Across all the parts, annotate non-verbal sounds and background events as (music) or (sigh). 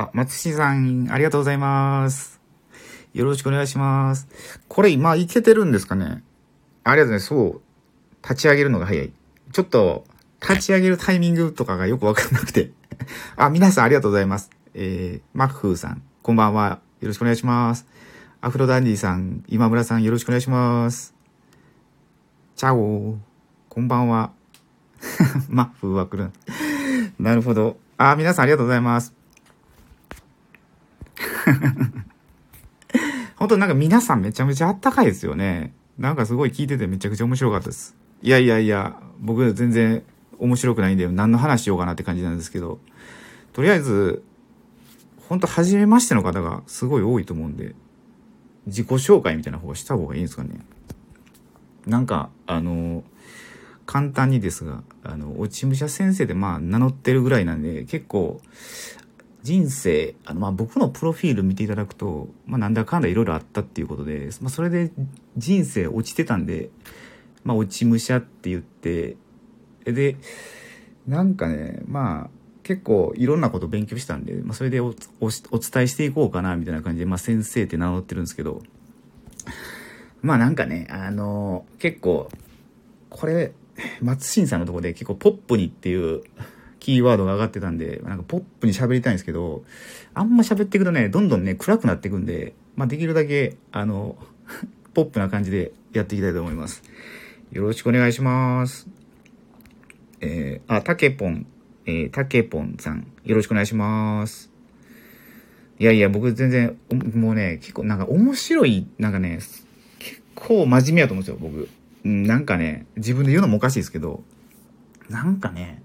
あ、松志さん、ありがとうございます。よろしくお願いします。これ今いけてるんですかね？ありがとうございます。そう。立ち上げるのが早い。ちょっと、立ち上げるタイミングとかがよくわかんなくて。あ、皆さんありがとうございます。えー、マッフーさん、こんばんは。よろしくお願いします。アフロダンディさん、今村さん、よろしくお願いします。チャオこんばんは。(laughs) マッフーは来る。なるほど。あ、皆さんありがとうございます。(laughs) 本当なんか皆さんめちゃめちゃあったかいですよね。なんかすごい聞いててめちゃくちゃ面白かったです。いやいやいや、僕全然面白くないんで何の話しようかなって感じなんですけど、とりあえず、本当初めましての方がすごい多いと思うんで、自己紹介みたいな方がした方がいいんですかね。なんか、あの、簡単にですが、あの、落ち武者先生でまあ名乗ってるぐらいなんで、結構、人生、あの、まあ僕のプロフィール見ていただくと、まあなんだかんだいろいろあったっていうことで、まあそれで人生落ちてたんで、まあ落ち武者って言って、で、なんかね、まあ結構いろんなこと勉強したんで、まあそれでおおお伝えしていこうかなみたいな感じで、まあ先生って名乗ってるんですけど、まあなんかね、あの結構、これ、松新さんのとこで結構ポップにっていうキーワードが上がってたんで、なんかポップに喋りたいんですけど、あんま喋っていくとね、どんどんね、暗くなっていくんで、まあできるだけ、あの、(laughs) ポップな感じでやっていきたいと思います。よろしくお願いします。えー、あ、たけぽん、えー、たけぽんさん、よろしくお願いします。いやいや、僕全然、もうね、結構なんか面白い、なんかね、結構真面目やと思うんですよ、僕。なんかね、自分で言うのもおかしいですけど、なんかね、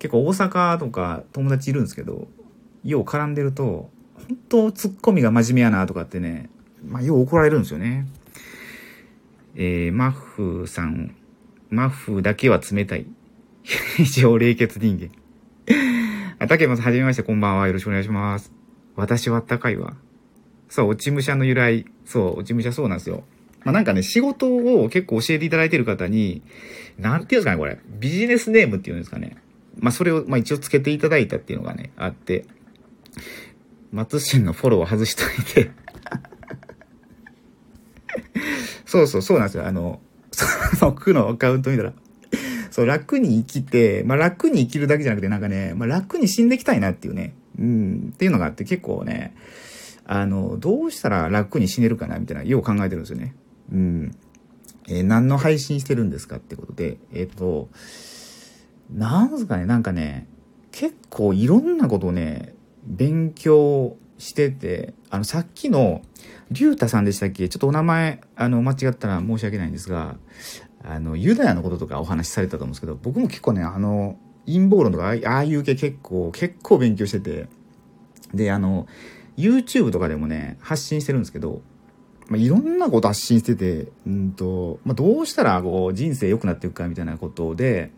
結構大阪とか友達いるんですけど、よう絡んでると、本当ツッコミが真面目やなとかってね、まあ、よう怒られるんですよね。えー、マッフーさん、マッフーだけは冷たい。(laughs) 非常冷血人間。あ、たけまさん、はじめまして、こんばんは。よろしくお願いします。私はあったかいわ。そう、落ち武者の由来。そう、落ち武者そうなんですよ。まあ、なんかね、仕事を結構教えていただいてる方に、なんていうんですかね、これ。ビジネスネームっていうんですかね。まあ、それを、まあ、一応つけていただいたっていうのがね、あって、松新のフォローを外しといて。(laughs) そうそう、そうなんですよ。あの、(laughs) その区のアカウント見たら、そう、楽に生きて、まあ、楽に生きるだけじゃなくて、なんかね、まあ、楽に死んでいきたいなっていうね、うん、っていうのがあって、結構ね、あの、どうしたら楽に死ねるかな、みたいな、よう考えてるんですよね。うん。えー何の配信してるんですかってことで、えっ、と、なんすかね、なんかね、結構いろんなことをね、勉強してて、あの、さっきの、りゅうたさんでしたっけちょっとお名前、あの、間違ったら申し訳ないんですが、あの、ユダヤのこととかお話しされたと思うんですけど、僕も結構ね、あの、陰謀論とか、ああいああいう系結構、結構勉強してて、で、あの、YouTube とかでもね、発信してるんですけど、まあ、いろんなこと発信してて、うんと、まあ、どうしたらこう人生良くなっていくかみたいなことで、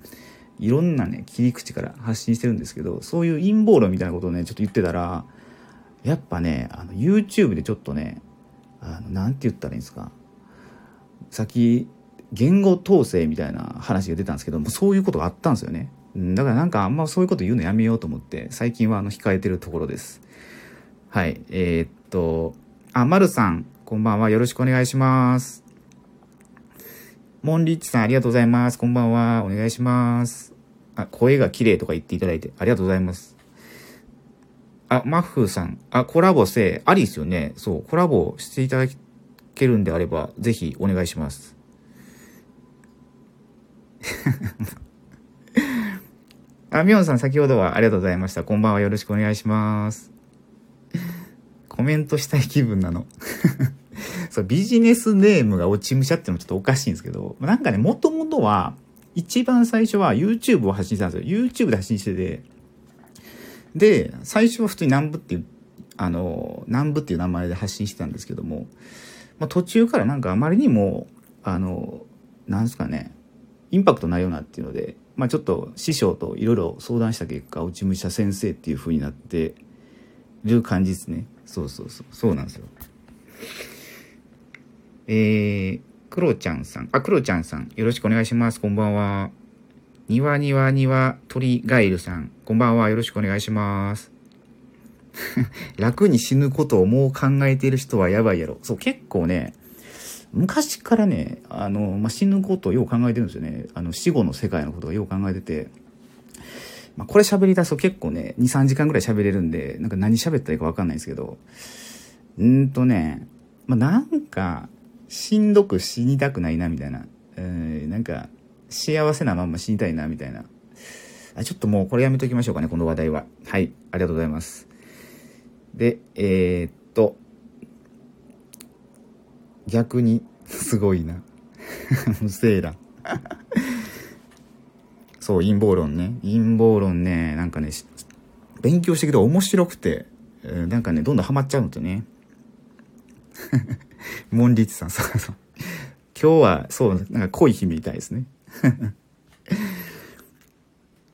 いろんなね、切り口から発信してるんですけど、そういう陰謀論みたいなことをね、ちょっと言ってたら、やっぱね、あの、YouTube でちょっとね、あの、なんて言ったらいいんですか。さっき、言語統制みたいな話が出たんですけども、そういうことがあったんですよね。うんだからなんかあんまそういうこと言うのやめようと思って、最近はあの、控えてるところです。はい。えーっと、あ、まるさん、こんばんは。よろしくお願いします。モンリッチさん、ありがとうございます。こんばんは。お願いします。あ、声が綺麗とか言っていただいて、ありがとうございます。あ、マッフーさん、あ、コラボせ、ありですよね。そう、コラボしていただけるんであれば、ぜひお願いします。(laughs) あ、ミョンさん、先ほどはありがとうございました。こんばんは。よろしくお願いします。コメントしたい気分なの。(laughs) そう、ビジネスネームが落ち武者ってのもちょっとおかしいんですけど、なんかね、もともとは、一番最初は YouTube を発信したんですよ。YouTube で発信してて。で、最初は普通に南部っていう、あの、南部っていう名前で発信してたんですけども、まあ、途中からなんかあまりにも、あの、なんですかね、インパクトないようなっていうので、まあちょっと師匠といろいろ相談した結果、落ち武者先生っていう風になってる感じですね。そうそうそう。そうなんですよ。えー、クロちゃんさん。あ、クロちゃんさん。よろしくお願いします。こんばんは。にわにわにわ鳥ガエルさん。こんばんは。よろしくお願いします。(laughs) 楽に死ぬことをもう考えている人はやばいやろ。そう、結構ね、昔からね、あの、まあ、死ぬことをよう考えてるんですよね。あの、死後の世界のことをよう考えてて、まあ、これ喋り出すと結構ね、2、3時間ぐらい喋れるんで、なんか何喋ったらいいかわかんないんですけど、うんとね、まあ、なんか、しんどく死にたくないな、みたいな。えー、なんか、幸せなまんま死にたいな、みたいな。あ、ちょっともうこれやめときましょうかね、この話題は。はい、ありがとうございます。で、えー、っと、逆に、すごいな。無声だ。(laughs) そう、陰謀論ね。陰謀論ね、なんかね、勉強してきて面白くて、なんかね、どんどんハマっちゃうんですよね。モンリッツさん、そうそう。今日は、そう、なんか濃い日みたいですね。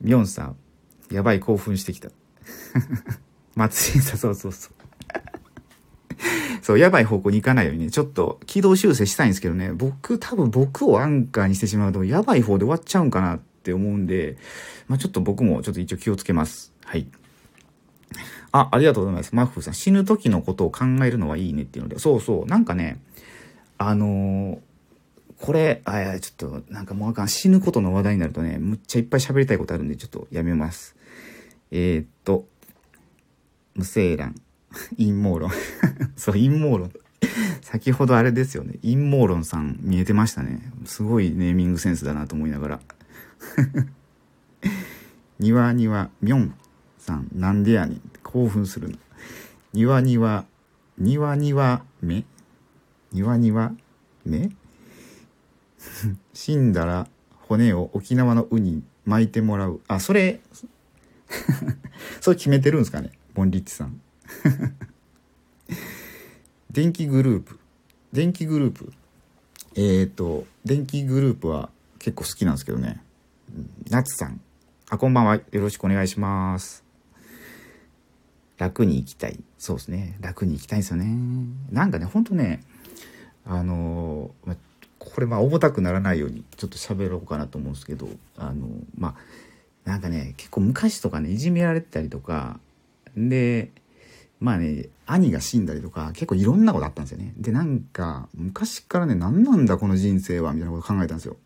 ミョンさん、やばい興奮してきた。松井さん、そうそうそう。そう、やばい方向に行かないようにね、ちょっと軌道修正したいんですけどね、僕、多分僕をアンカーにしてしまうと、やばい方で終わっちゃうんかなって思うんで、まあちょっと僕もちょっと一応気をつけます。はい。あ、ありがとうございます。マッフーさん、死ぬ時のことを考えるのはいいねっていうので、そうそう、なんかね、あのー、これ、あ、いや、ちょっと、なんかもうあかん。死ぬことの話題になるとね、むっちゃいっぱい喋りたいことあるんで、ちょっとやめます。えー、っと、無精卵。陰謀論。(laughs) そう、陰謀論。先ほどあれですよね。陰謀論さん見えてましたね。すごいネーミングセンスだなと思いながら。にわにわ、みょんさん、なんでやねん。興奮するの。にわにわ、にわにわ、めにわにわ、め死んだら骨を沖縄のウに巻いてもらう。あ、それ、それ決めてるんですかね？ボンリッチさん。電気グループ。電気グループ。えっ、ー、と、電気グループは結構好きなんですけどね。ナツさん。あ、こんばんは。よろしくお願いします。楽に行きたい。そうですね。楽に行きたいんですよね。なんかね、ほんとね、あのー、これま重たくならないようにちょっと喋ろうかなと思うんですけどあのまあなんかね結構昔とかねいじめられてたりとかでまあね兄が死んだりとか結構いろんなことあったんですよねでなんか昔からね何なんだこの人生はみたいなこと考えたんですよ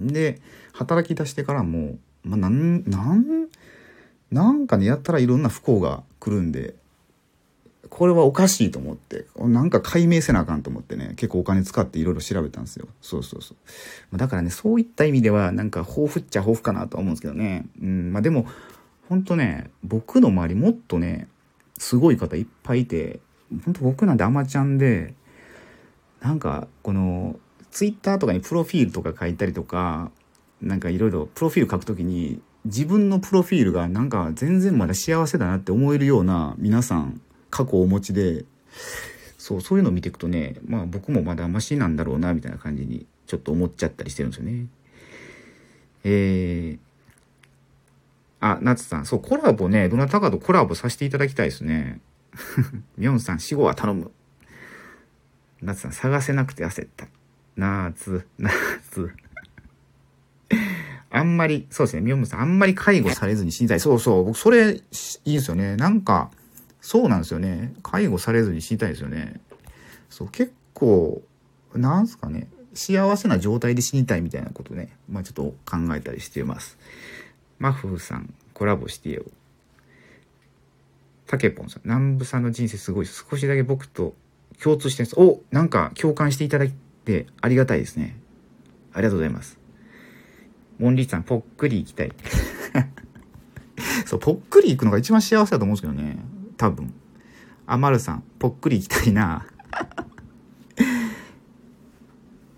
で働き出してからもまあなんなんなんかねやったらいろんな不幸が来るんでこれはおかしいと思って、なんか解明せなあかんと思ってね、結構お金使っていろいろ調べたんですよ。そうそうそう。だからね、そういった意味では、なんか豊富っちゃ豊富かなとは思うんですけどね。うん、まあでも、ほんとね、僕の周りもっとね、すごい方いっぱいいて、ほんと僕なんてアマちゃんで、なんか、この、ツイッターとかにプロフィールとか書いたりとか、なんかいろいろプロフィール書くときに、自分のプロフィールがなんか全然まだ幸せだなって思えるような皆さん過去をお持ちで、そう、そういうのを見ていくとね、まあ僕もまだマシなんだろうな、みたいな感じにちょっと思っちゃったりしてるんですよね。えー、あ、夏さん、そう、コラボね、どなたかとコラボさせていただきたいですね。(laughs) ミョンさん、死後は頼む。夏さん、探せなくて焦った。夏、夏。あんまり、そうですね、ミョンさん、あんまり介護されずに死にたい。そうそう、僕、それ、いいですよね。なんか、そうなんですよね。介護されずに死にたいですよね。そう、結構、なんすかね。幸せな状態で死にたいみたいなことね。まあちょっと考えたりしています。マフーさん、コラボしてよ。タケポンさん、南部さんの人生すごい少しだけ僕と共通してます。おなんか共感していただいてありがたいですね。ありがとうございます。モンリーさん、ぽっくり行きたい。そう、ぽっくり行くのが一番幸せだと思うんですけどね。多分。あ、まるさん、ぽっくり行きたいな。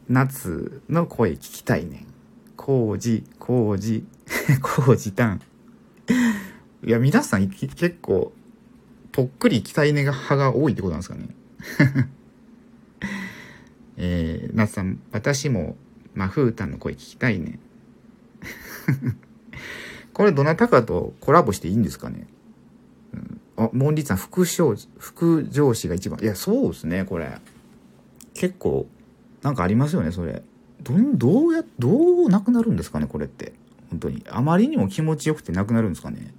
夏の声聞きたいねん。工事、工事、工事たん。いや、皆さん結構、ぽっくり行きたいねが派が多いってことなんですかね。(laughs) えー、夏さん、私も、まあ、ふーたんの声聞きたいねん。(laughs) これどなたかとコラボしていいんですかね？うんあ、モンリーさん、副上副上司が一番。いや、そうですね、これ。結構、なんかありますよね、それ。ど、どうや、どうなくなるんですかね、これって。本当に。あまりにも気持ちよくてなくなるんですかね。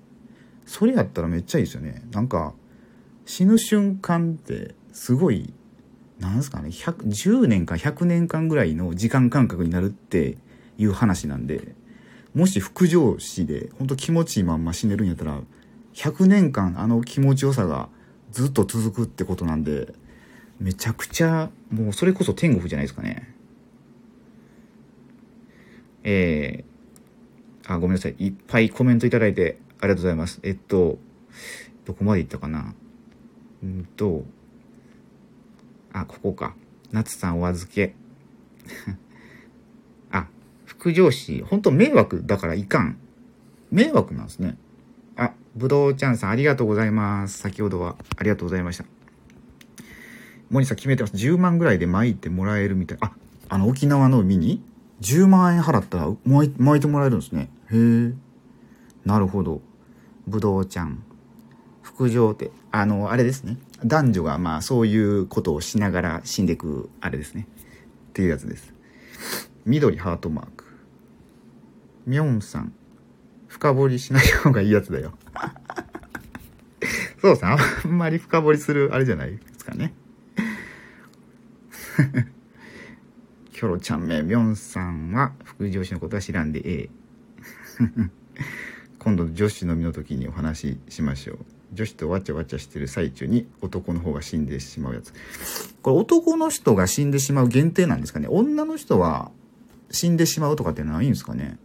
それやったらめっちゃいいですよね。なんか、死ぬ瞬間ってすごいなんですかね110年か100年間ぐらいの時間感覚になるっていう話なんでもし副上司で本当気持ちいいまんま死ねるんやったら100年間あの気持ちよさがずっと続くってことなんでめちゃくちゃもうそれこそ天国じゃないですかね。えー、あごめんなさい。いっぱいコメントいただいてありがとうございます。えっとどこまでいったかな。うんとあここか。夏さんお預け。(laughs) 副上司本当迷惑だからいかん迷惑なんですねあぶどうちゃんさんありがとうございます先ほどはありがとうございましたモニさん決めてます。10万ぐらいで巻いてもらえるみたい。あ、あの沖縄の海に10万円払ったら巻い巻いてもらえるんですね。へえ。なるほど。ぶどうちゃん。副上って、あの、あれですね。男女がまあそういうことをしながら死んでいく、あれですね。っていうやつです。緑ハートマーク。みょんさん。深掘りしない方がいいやつだよ。(laughs) そうさん、あんまり深掘りするあれじゃないですかね。(laughs) キョロちゃんめ、ミョンさんは副上司のことは知らんでええ。(laughs) 今度女子のみの時にお話ししましょう。女子とわちゃわちゃしてる最中に男の方が死んでしまうやつ。これ男の人が死んでしまう限定なんですかね女の人は死んでしまうとかってないんですかね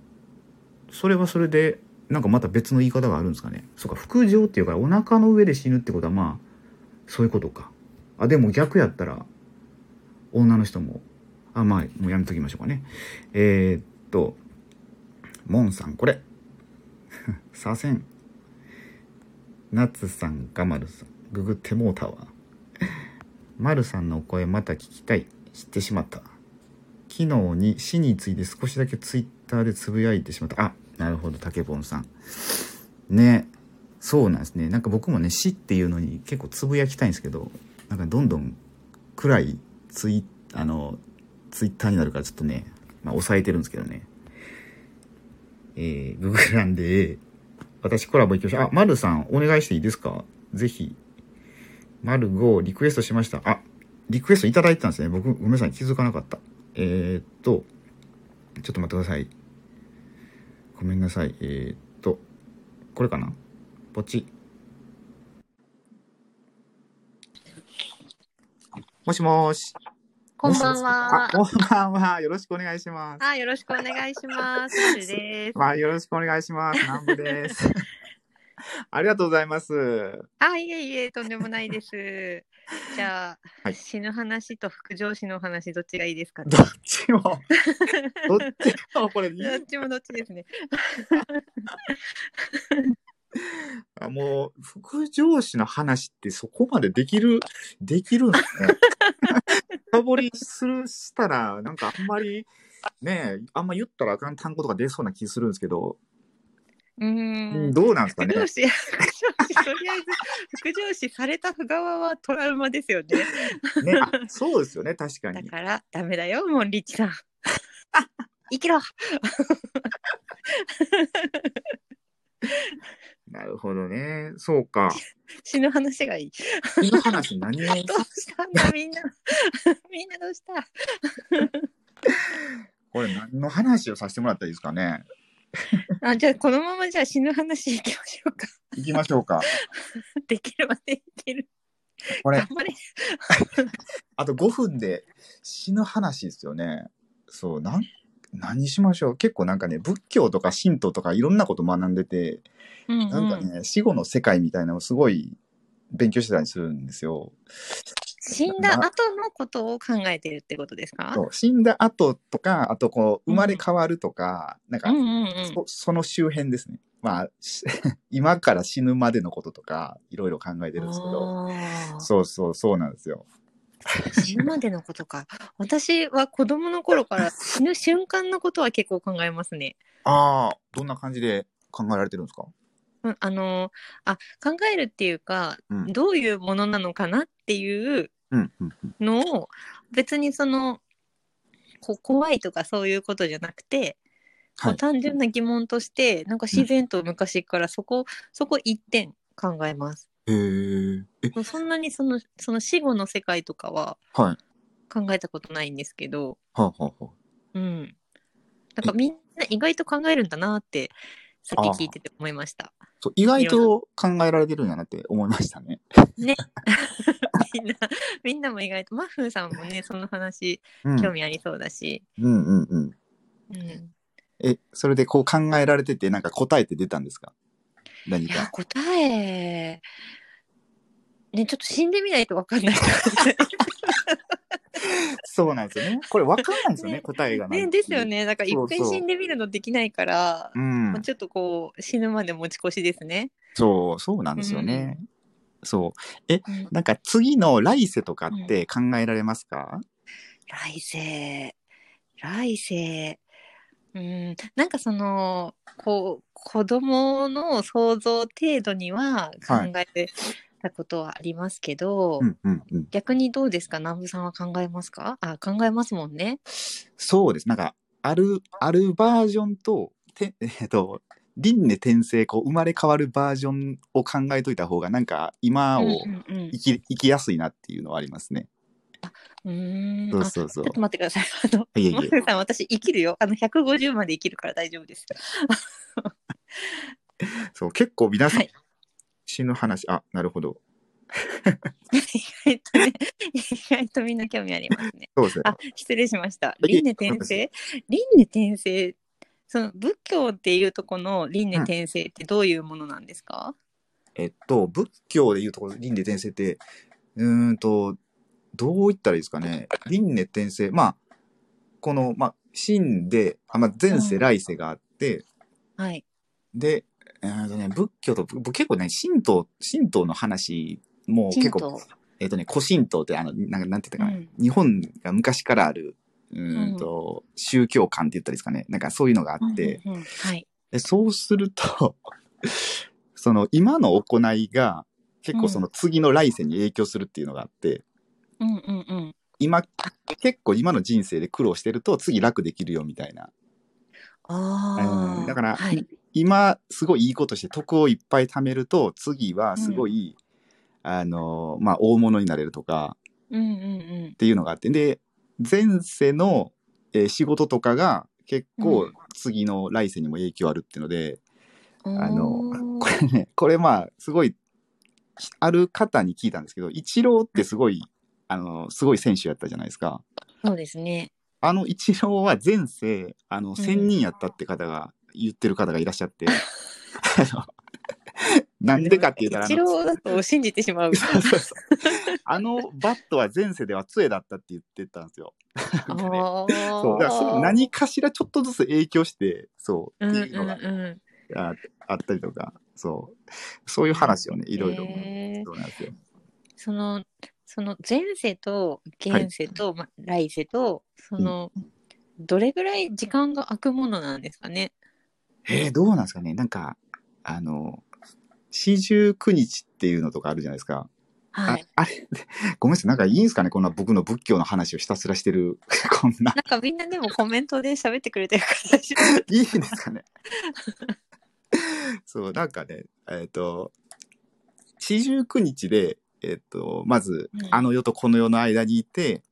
それはそれで、なんかまた別の言い方があるんですかねそうか、副上っていうかお腹の上で死ぬってことはまあ、そういうことか。あ、でも逆やったら、女の人も、あ、まあ、もうやめときましょうかね。えー、っと、モンさん、これ。(laughs) 左遷。ナツさん、ガマルさん、ググってもうたわ。マルさんのお声また聞きたい。知ってしまった。昨日に死について少しだけツイッターでつぶやいてしまった。あ、なるほど、竹ンさん。ね。そうなんですね。なんか僕もね、死っていうのに結構つぶやきたいんですけど、なんかどんどん暗いツイあのツイッターになるからちょっとね、まあ、抑えてるんですけどね。えー、ググランで、私コラボ行きましょう。あ、マルさん、お願いしていいですか？ぜひ。マル5リクエストしました。あ、リクエストいただいてたんですね。僕、ごめんなさい。気づかなかった。えー、っと、ちょっと待ってください。ごめんなさい。えー、っと、これかな？ポチ。もしもし。こんばんは。こんばんは。よろしくお願いします。あ、よろしくお願いします。です。まあ、よろしくお願いします。南部です。(laughs) ありがとうございます。あ、いえいえ、とんでもないです。(laughs) じゃあ、はい、死ぬ話と副上司の話、どっちがいいですか、ね、どっちも。(laughs) どっちも、これ。どっちもどっちですね。(laughs) あもう、副上司の話ってそこまでできる、できるんですね。深掘りする、したら、なんかあんまり、ねあんま言ったらあかん単語とか出そうな気するんですけど、うんどうなんですかね。副上司、とりあえず、(laughs) 副上司された側はトラウマですよね。ね、あそうですよね、確かに。だから、ダメだよ、もうリッチさん。生きろ (laughs) なるほどね。そうか。死ぬ話がいい。死ぬ話何をどうしたんだみんな。(laughs) みんなどうした？これ何の話をさせてもらったらいいですかね。(laughs) あじゃあこのままじゃあ死ぬ話いきましょうか。いきましょうか。(laughs) できるまでいける。これ。頑張れ。(laughs) あと5分で死ぬ話ですよね。そう、なん何しましょう結構なんかね、仏教とか神道とかいろんなこと学んでて、うんうん、なんかね、死後の世界みたいなのをすごい勉強してたりするんですよ。死んだ後のことを考えてるってことですか？死んだ後とか、あとこう、生まれ変わるとか、うん、なんか、うんうんうんそ、その周辺ですね。まあ、(laughs) 今から死ぬまでのこととか、いろいろ考えてるんですけど、そうそう、そうなんですよ。死ぬまでのことか。私は子供の頃から死ぬ瞬間のことは結構考えますね。ああ、どんな感じで考えられてるんですか？うん、あのあ考えるっていうか、うん、どういうものなのかなっていうのを、別にそのこ怖いとかそういうことじゃなくて、はい、単純な疑問としてなんか自然と昔からそこ、そこ一点考えます。へえ。えそんなにその、その死後の世界とかは、はい。考えたことないんですけど、はあ、はあはあ、うん。なんかみんな意外と考えるんだなって、さっき聞いてて思いました。そう意外と考えられてるんやなって思いましたね。ね。(laughs) みんな、みんなも意外と、マッフーさんもね、その話、興味ありそうだし。うんうんうん。うん、え、それでこう考えられてて、なんか答えて出たんですか？何か。いや、答え、ね、ちょっと死んでみないと分かんない。そうなんですよね。これ分かんないんですよね、(laughs) ね答えがね。ですよね。だから、いっぺん死んでみるのできないから、うん、ちょっとこう、死ぬまで持ち越しですね。そう、そうなんですよね。うん、そう。え、うん、なんか次の来世とかって考えられますか、来世、来世。うん、なんかその、こう、子供の想像程度には考えて、たことはありますけど、うんうんうん、逆にどうですか？南部さんは考えますか？あ考えますもんね。そうです。なんか、ある、あるバージョンと、て (laughs) えっと、輪廻転生、こう、生まれ変わるバージョンを考えといた方が、なんか、今を生き、うんうん、生きやすいなっていうのはありますね。うん。そうそうそう。ちょっと待ってください。(laughs) あの、いえいえさん、私生きるよ。あの、150まで生きるから大丈夫です。(laughs) そう、結構皆さん、はい、死ぬ話、あ、なるほど。意外とね、意外とみんな興味ありますね。そうですね。あ、失礼しました。輪廻転生？輪廻転生、その仏教っていうとこの輪廻転生ってどういうものなんですか、うん、えっと、仏教でいうところ輪廻転生って、うんと、どう言ったらいいですかね。輪廻転生、まあ、この、まあ、死んで、あまあ、前世来世があって、うん、はい。で、えーとね、仏教と、結構ね、神道、神道の話も結構、えっ、ー、とね、古神道ってあの、なんかなんて言ったかな、うん、日本が昔からある、うん。と、うん、宗教観って言ったらいいですかね。なんかそういうのがあって、うんうんうん、はい。でそうすると (laughs) その今の行いが結構その次の来世に影響するっていうのがあって、うんうんうん、今、結構今の人生で苦労してると次楽できるよみたいな。あうん、だから、はい、今すごいいいことして徳をいっぱい貯めると次はすごい、うん、あのまあ大物になれるとか、うんうんうん、っていうのがあってで前世の、えー、仕事とかが結構次の来世にも影響あるっていうので、うん、あのこれねこれまあすごいある方に聞いたんですけどイチローってすごいあのすごい選手やったじゃないですか。そうですね。あのイチローは前世あの1000人やったって方が言ってる方がいらっしゃって、(laughs) なんでかって言ったら、一郎だと信じてしまう。そうそうそうあのバットは前世では杖だったって言ってたんですよ。ね、そうだからそれ何かしらちょっとずつ影響して、そうっていうのが、ああったりとか、そう。そういう話をね、いろいろ。そうなんですよ。その、その前世と現世と、はい、ま、来世と、その、うん、どれぐらい時間が空くものなんですかね？えー、どうなんですかねなんか、あの、四十九日っていうのとかあるじゃないですか。はい。あれ、(laughs) ごめんなさい。なんかいいんですかねこんな僕の仏教の話をひたすらしてる、(laughs) こんな。なんかみんなでもコメントで喋ってくれてるからいいんですかね (laughs) そう、なんかね、えっ、ー、と、四十九日で、えっ、ー、と、まず、うん、あの世とこの世の間にいて、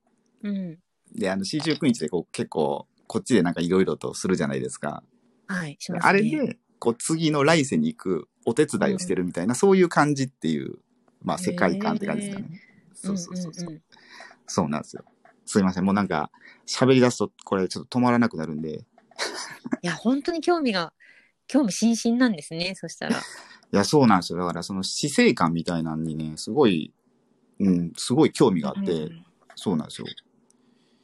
うん。で、あの、四十九日でこう結構、こっちでなんかいろいろとするじゃないですか。はい、ね、あれで、こう、次の来世に行くお手伝いをしてるみたいな、うん、そういう感じっていう、まあ、世界観って感じですかね。そうそうそうそう。うんうんうん、そうなんですよ。すいません。もうなんか、喋り出すと、これちょっと止まらなくなるんで。いや、本当に興味が、興味津々なんですね、そしたら。(laughs) いや、そうなんですよ。だから、その死生観みたいなのにね、すごい、うん、すごい興味があって、うん、そうなんですよ。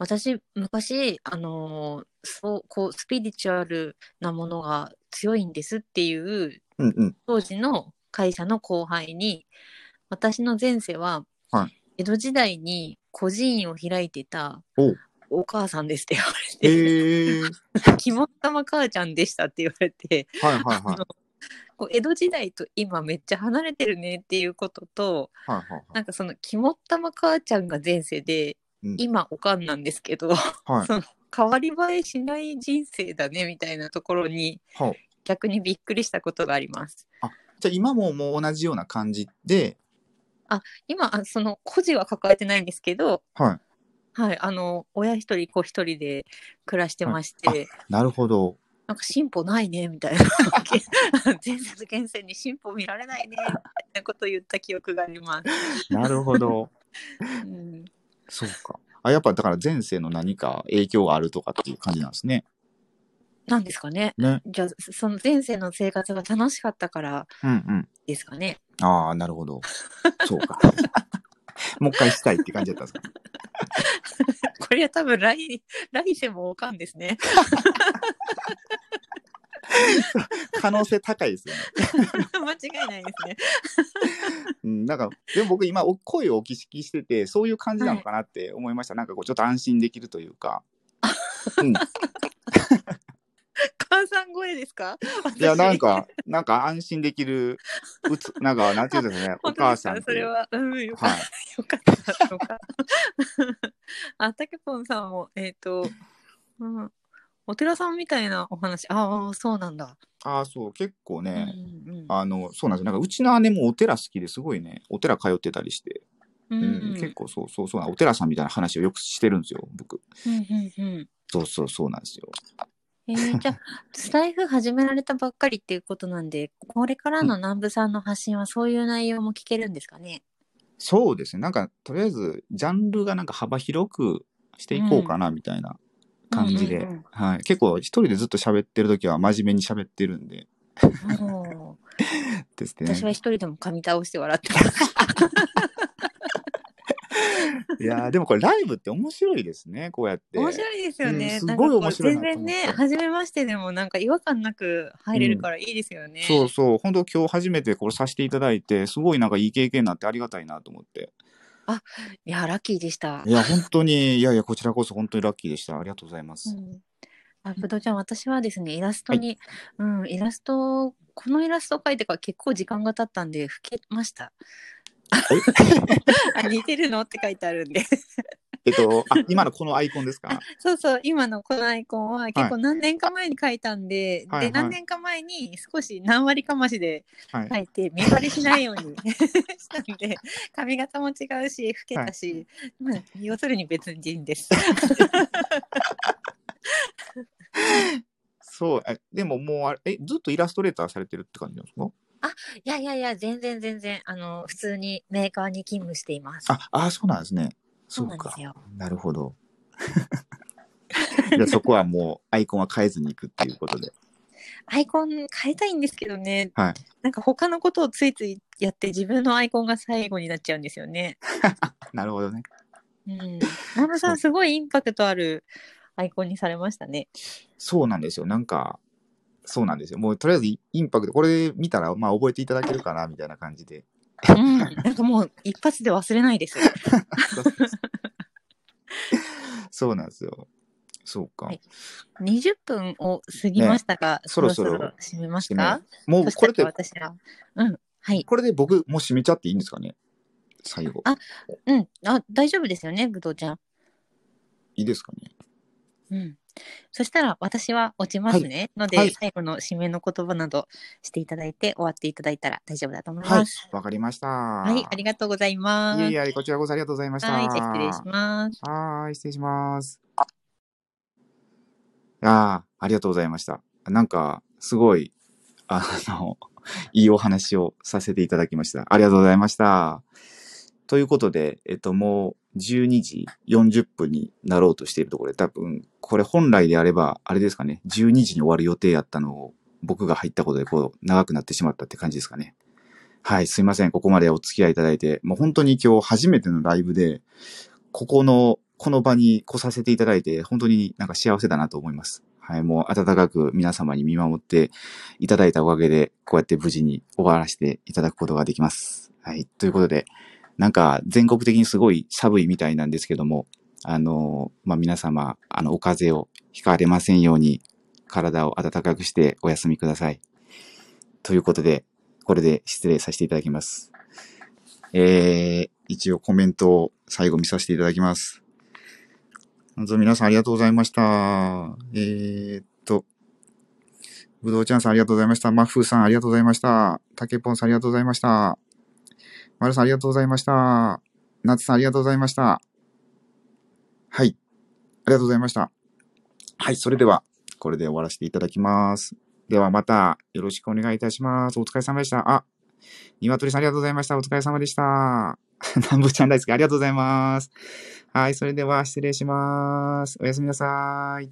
私、昔、あのー、そう、こう、スピリチュアルなものが強いんですっていう、うんうん、当時の会社の後輩に、私の前世は、はい、江戸時代に孤児院を開いてたお母さんですって言われて、えー、(laughs) 肝っ玉母ちゃんでしたって言われて、はいはいはい、江戸時代と今めっちゃ離れてるねっていうことと、はいはいはい、なんかその肝っ玉母ちゃんが前世で、うん、今おかんなんですけど、はい、その変わり映えしない人生だねみたいなところに、逆にびっくりしたことがあります。あじゃあ今ももう同じような感じで、あ、今、あその孤児は抱えてないんですけど、はい。はい、あの、親一人、子一人で暮らしてまして、なるほど。なんか進歩ないね、みたいな。(laughs) 前節厳選に進歩見られないね、みたいなことを言った記憶があります。(laughs) なるほど。うん、そうか。あ、やっぱだから前世の何か影響があるとかっていう感じなんですね。なんですかね。ね。じゃあ、その前世の生活が楽しかったからですかね。うんうん、ああ、なるほど。そうか。(laughs) もう一回したいって感じだったんですか (laughs) これは多分来、来世もおかんですね。(laughs) (laughs) 可能性高いですよね。(laughs) 間違いないですね。(laughs) うん、なんか、でも僕今、声をお聞きしてて、そういう感じなのかなって思いました。はい、なんかこう、ちょっと安心できるというか。うん、母さん声ですか？いや、なんか、なんか安心できる、うつ、なんか、なんていうんですかね、お母さん。それは、うん、よかった。はい、よかった。よかった。あ、たけぽんさんも、えっ、ー、と、うん、お寺さんみたいなお話、ああ、そうなんだ。ああ、そう、結構ね、うんうん、あの、そうなんですよ。なんか、うちの姉もお寺好きですごいね、お寺通ってたりして、うん、うん、結構そうそうそうお寺さんみたいな話をよくしてるんですよ、僕。うんうんうん、そうそうそうなんですよ。えー、じゃあ、スタイフ始められたばっかりっていうことなんで、これからの南部さんの発信はそういう内容も聞けるんですかね、そうですね。なんか、とりあえず、ジャンルがなんか幅広くしていこうかな、みたいな感じで、はい。結構、一人でずっと喋ってる時は真面目に喋ってるんで。(laughs) ですね。私は一人でも噛み倒して笑ってます。(laughs) いやでもこれライブって面白いですね、こうやって。面白いですよね。うん、すごい面白い全然ね、初めましてでもなんか違和感なく入れるからいいですよね。うん、そうそう、本当今日初めてこれさせていただいて、すごいなんかいい経験になってありがたいなと思って。あ、いや、ラッキーでした。いや、本当に、いやいや、こちらこそ本当にラッキーでした。ありがとうございます。うんあ、ぶどうちゃん、私はですね、イラストに、はい、うん、イラスト、このイラストを描いてから結構時間が経ったんで、老けました。(laughs) あ似てるの？って書いてあるんでえっと、(laughs) あ、今のこのアイコンですか？そうそう、今のこのアイコンは結構何年か前に書いたんで、はい、で、何年か前に少し何割かましで書いて、目張りしないように (laughs) したんで、髪型も違うし、老けたし、はい、要するに別人です。(laughs) そう、えでももうあれ、え、ずっとイラストレーターされてるって感じなんですか？あ、いやいやいや、全然全然、あの、普通にメーカーに勤務しています。あ、あそうなんですね。そうなんですよ。なるほど。(laughs) じゃそこはもうアイコンは変えずにいくっていうことで。アイコン変えたいんですけどね。はい。なんか他のことをついついやって自分のアイコンが最後になっちゃうんですよね。(laughs) なるほどね。うん。ナムさん、すごいインパクトあるアイコンにされましたね。そうなんですよ。なんか、そうなんですよ。もうとりあえずインパクト、これ見たら、まあ覚えていただけるかな、みたいな感じで。うん、なんかもう一発で忘れないです。(laughs) そうなんですよ。そうか。はい、20分を過ぎましたが、ね、そろそろ締めますか？もうこれで、私は。うん。はい。これで僕、もう締めちゃっていいんですかね？最後。あ、うん。あ、大丈夫ですよね、ぶどうちゃん。いいですかね？うん。そしたら私は落ちますね。はい、ので、はい、最後の締めの言葉などしていただいて終わっていただいたら大丈夫だと思います。わ、はい、かりました。はい、ありがとうございます。いえいえ、こちらこそありがとうございました。はい、じゃ失礼します。はい、失礼します。ああ、ありがとうございました。なんか、すごい、あの、(laughs) いいお話をさせていただきました。ありがとうございました。ということで、えっと、もう12時40分になろうとしているところで、多分、これ本来であれば、あれですかね、12時に終わる予定やったのを、僕が入ったことで、こう、長くなってしまったって感じですかね。はい、すいません。ここまでお付き合いいただいて、もう本当に今日初めてのライブで、ここの、この場に来させていただいて、本当になんか幸せだなと思います。はい、もう温かく皆様に見守っていただいたおかげで、こうやって無事に終わらせていただくことができます。はい、ということで、なんか全国的にすごい寒いみたいなんですけども、あの、まあ、皆様、あの、お風邪をひかれませんように、体を温かくしてお休みください。ということで、これで失礼させていただきます。えー、一応コメントを最後見させていただきます。まず皆さんありがとうございました。えー、っと、ぶどうちゃんさんありがとうございました。マッフーさんありがとうございました。たけぽんさんありがとうございました。まるさんありがとうございました。なつさんありがとうございました。はい。ありがとうございました。はい。それでは、これで終わらせていただきます。ではまたよろしくお願いいたします。お疲れ様でした。あ、ニワトリさんありがとうございました。お疲れ様でした。(laughs) 南部ちゃん大好きありがとうございます。はい。それでは失礼します。おやすみなさい。